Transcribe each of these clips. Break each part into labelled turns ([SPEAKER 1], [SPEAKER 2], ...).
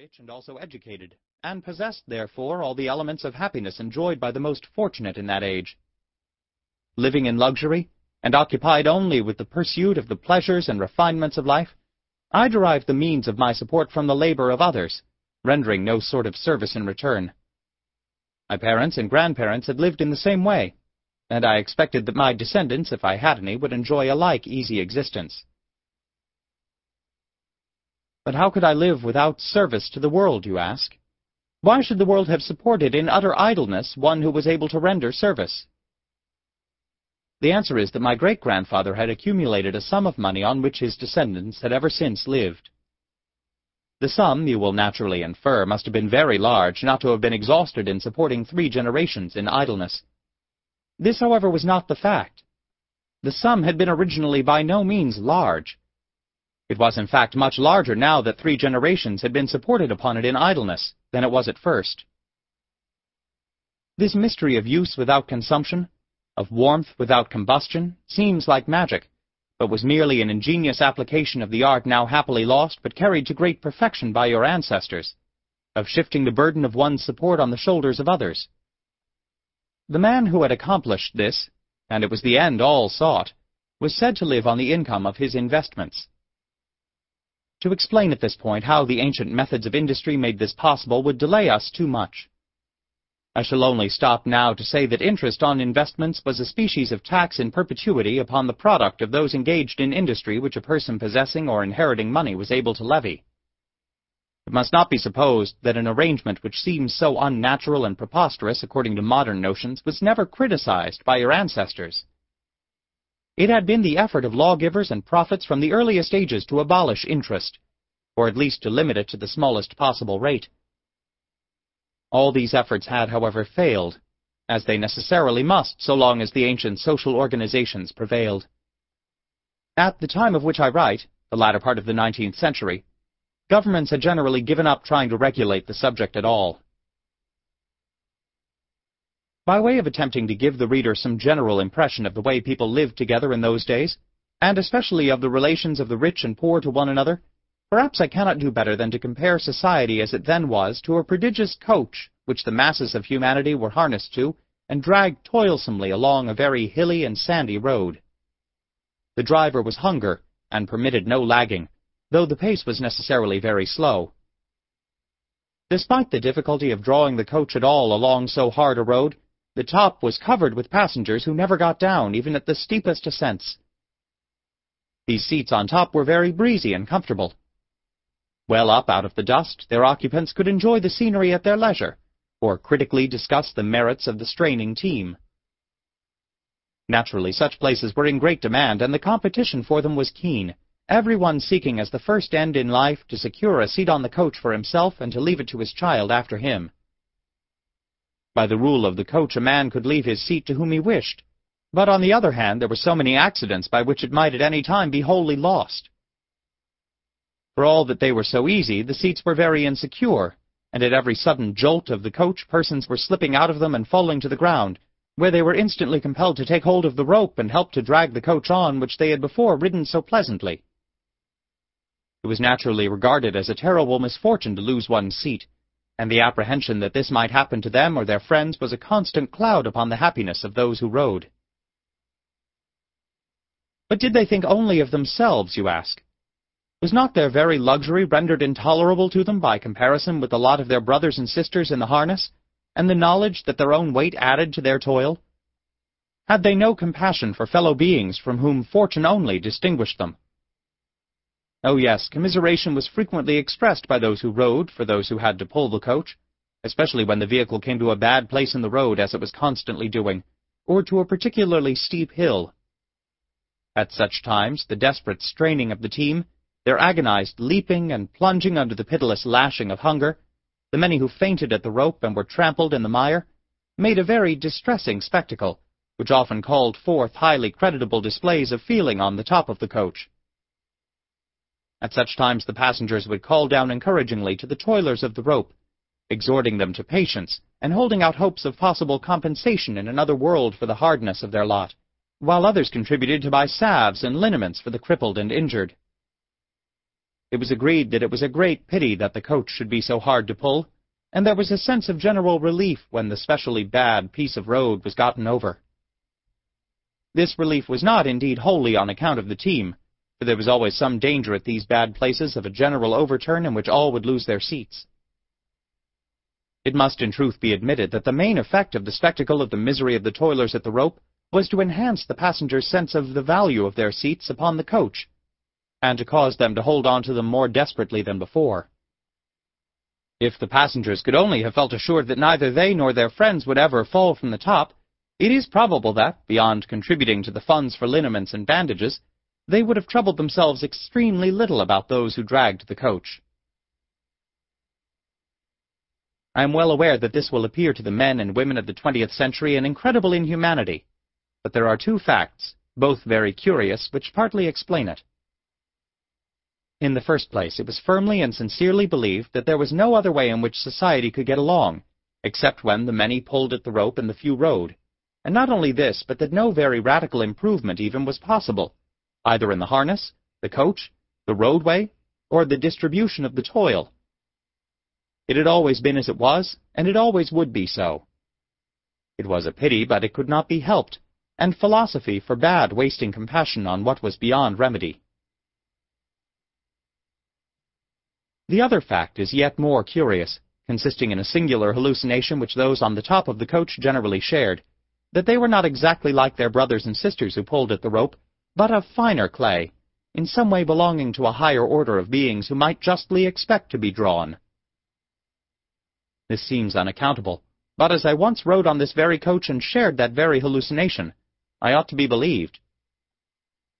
[SPEAKER 1] rich and also educated, and possessed, therefore, all the elements of happiness enjoyed by the most fortunate in that age. Living in luxury, and occupied only with the pursuit of the pleasures and refinements of life, I derived the means of my support from the labor of others, rendering no sort of service in return. My parents and grandparents had lived in the same way, and I expected that my descendants, if I had any, would enjoy a like easy existence. But how could I live without service to the world, you ask? Why should the world have supported in utter idleness one who was able to render service? The answer is that my great-grandfather had accumulated a sum of money on which his descendants had ever since lived. The sum, you will naturally infer, must have been very large, not to have been exhausted in supporting three generations in idleness. This, however, was not the fact. The sum had been originally by no means large. It was in fact much larger now that three generations had been supported upon it in idleness than it was at first. This mystery of use without consumption, of warmth without combustion, seems like magic, but was merely an ingenious application of the art now happily lost but carried to great perfection by your ancestors, of shifting the burden of one's support on the shoulders of others. The man who had accomplished this, and it was the end all sought, was said to live on the income of his investments. To explain at this point how the ancient methods of industry made this possible would delay us too much. I shall only stop now to say that interest on investments was a species of tax in perpetuity upon the product of those engaged in industry which a person possessing or inheriting money was able to levy. It must not be supposed that an arrangement which seems so unnatural and preposterous according to modern notions was never criticized by your ancestors. It had been the effort of lawgivers and prophets from the earliest ages to abolish interest, or at least to limit it to the smallest possible rate. All these efforts had, however, failed, as they necessarily must so long as the ancient social organizations prevailed. At the time of which I write, the latter part of the 19th century, governments had generally given up trying to regulate the subject at all. By way of attempting to give the reader some general impression of the way people lived together in those days, and especially of the relations of the rich and poor to one another, Perhaps I cannot do better than to compare society as it then was to a prodigious coach which the masses of humanity were harnessed to and dragged toilsomely along a very hilly and sandy road. The driver was hunger and permitted no lagging, though the pace was necessarily very slow. Despite the difficulty of drawing the coach at all along so hard a road, the top was covered with passengers who never got down, even at the steepest ascents. These seats on top were very breezy and comfortable, well up out of the dust, their occupants could enjoy the scenery at their leisure, or critically discuss the merits of the straining team. Naturally, such places were in great demand, and the competition for them was keen, everyone seeking as the first end in life to secure a seat on the coach for himself and to leave it to his child after him. By the rule of the coach a man could leave his seat to whom he wished, but on the other hand there were so many accidents by which it might at any time be wholly lost. For all that they were so easy, the seats were very insecure, and at every sudden jolt of the coach persons were slipping out of them and falling to the ground, where they were instantly compelled to take hold of the rope and help to drag the coach on which they had before ridden so pleasantly. It was naturally regarded as a terrible misfortune to lose one's seat, and the apprehension that this might happen to them or their friends was a constant cloud upon the happiness of those who rode. But did they think only of themselves, you ask? Was not their very luxury rendered intolerable to them by comparison with the lot of their brothers and sisters in the harness, and the knowledge that their own weight added to their toil? Had they no compassion for fellow beings from whom fortune only distinguished them? Oh yes, commiseration was frequently expressed by those who rode for those who had to pull the coach, especially when the vehicle came to a bad place in the road as it was constantly doing, or to a particularly steep hill. At such times, the desperate straining of the team their agonized leaping and plunging under the pitiless lashing of hunger, the many who fainted at the rope and were trampled in the mire, made a very distressing spectacle, which often called forth highly creditable displays of feeling on the top of the coach. At such times the passengers would call down encouragingly to the toilers of the rope, exhorting them to patience and holding out hopes of possible compensation in another world for the hardness of their lot, while others contributed to buy salves and liniments for the crippled and injured. It was agreed that it was a great pity that the coach should be so hard to pull, and there was a sense of general relief when the specially bad piece of road was gotten over. This relief was not, indeed, wholly on account of the team, there was always some danger at these bad places of a general overturn in which all would lose their seats. It must in truth be admitted that the main effect of the spectacle of the misery of the toilers at the rope was to enhance the passengers' sense of the value of their seats upon the coach, and to cause them to hold on to them more desperately than before. If the passengers could only have felt assured that neither they nor their friends would ever fall from the top, it is probable that, beyond contributing to the funds for liniments and bandages, they would have troubled themselves extremely little about those who dragged the coach. I am well aware that this will appear to the men and women of the twentieth century an incredible inhumanity, but there are two facts, both very curious, which partly explain it. In the first place, it was firmly and sincerely believed that there was no other way in which society could get along, except when the many pulled at the rope and the few rode. And not only this, but that no very radical improvement even was possible, either in the harness, the coach, the roadway, or the distribution of the toil. It had always been as it was, and it always would be so. It was a pity, but it could not be helped, and philosophy forbade wasting compassion on what was beyond remedy. The other fact is yet more curious, consisting in a singular hallucination which those on the top of the coach generally shared, that they were not exactly like their brothers and sisters who pulled at the rope, but of finer clay, in some way belonging to a higher order of beings who might justly expect to be drawn. This seems unaccountable, but as I once rode on this very coach and shared that very hallucination, I ought to be believed.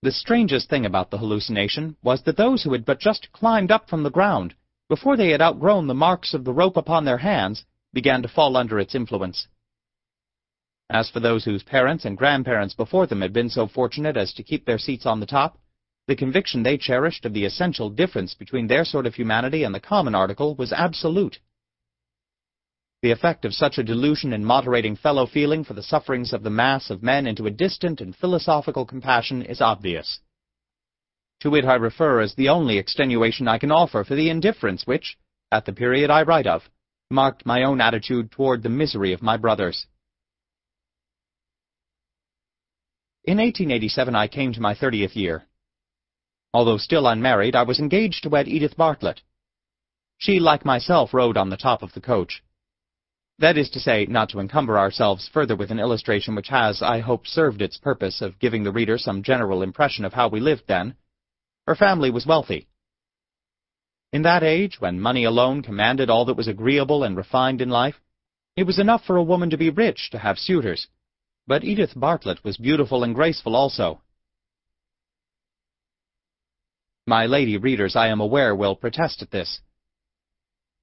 [SPEAKER 1] The strangest thing about the hallucination was that those who had but just climbed up from the ground before they had outgrown the marks of the rope upon their hands, began to fall under its influence. As for those whose parents and grandparents before them had been so fortunate as to keep their seats on the top, the conviction they cherished of the essential difference between their sort of humanity and the common article was absolute. The effect of such a delusion in moderating fellow feeling for the sufferings of the mass of men into a distant and philosophical compassion is obvious. To it I refer as the only extenuation I can offer for the indifference which, at the period I write of, marked my own attitude toward the misery of my brothers. In 1887 I came to my thirtieth year. Although still unmarried, I was engaged to wed Edith Bartlett. She, like myself, rode on the top of the coach. That is to say, not to encumber ourselves further with an illustration which has, I hope, served its purpose of giving the reader some general impression of how we lived then, her family was wealthy. In that age, when money alone commanded all that was agreeable and refined in life, it was enough for a woman to be rich to have suitors, but Edith Bartlett was beautiful and graceful also. My lady readers, I am aware, will protest at this.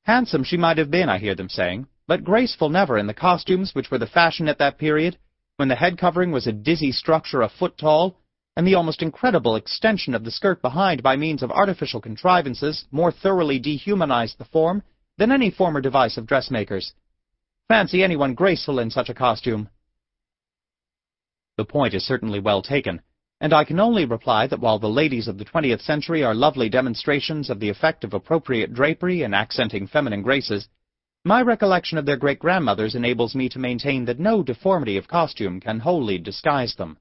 [SPEAKER 1] Handsome she might have been, I hear them saying, but graceful never in the costumes which were the fashion at that period, when the head covering was a dizzy structure a foot tall, and the almost incredible extension of the skirt behind by means of artificial contrivances more thoroughly dehumanized the form than any former device of dressmakers. Fancy anyone graceful in such a costume. The point is certainly well taken, and I can only reply that while the ladies of the twentieth century are lovely demonstrations of the effect of appropriate drapery in accenting feminine graces, my recollection of their great-grandmothers enables me to maintain that no deformity of costume can wholly disguise them.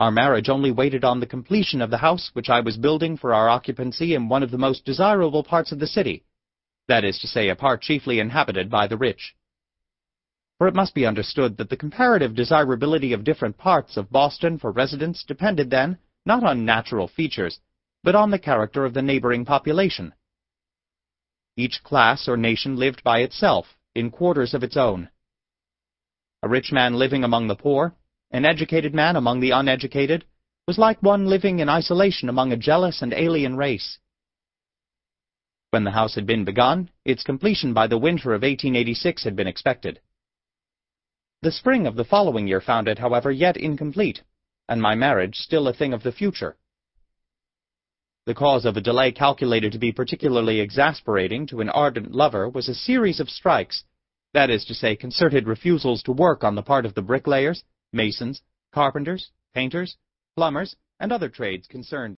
[SPEAKER 1] Our marriage only waited on the completion of the house which I was building for our occupancy in one of the most desirable parts of the city, that is to say, a part chiefly inhabited by the rich. For it must be understood that the comparative desirability of different parts of Boston for residence depended then, not on natural features, but on the character of the neighboring population. Each class or nation lived by itself, in quarters of its own. A rich man living among the poor, an educated man among the uneducated, was like one living in isolation among a jealous and alien race. When the house had been begun, its completion by the winter of 1886 had been expected. The spring of the following year found it, however, yet incomplete, and my marriage still a thing of the future. The cause of a delay calculated to be particularly exasperating to an ardent lover was a series of strikes, that is to say, concerted refusals to work on the part of the bricklayers, masons, carpenters, painters, plumbers, and other trades concerned.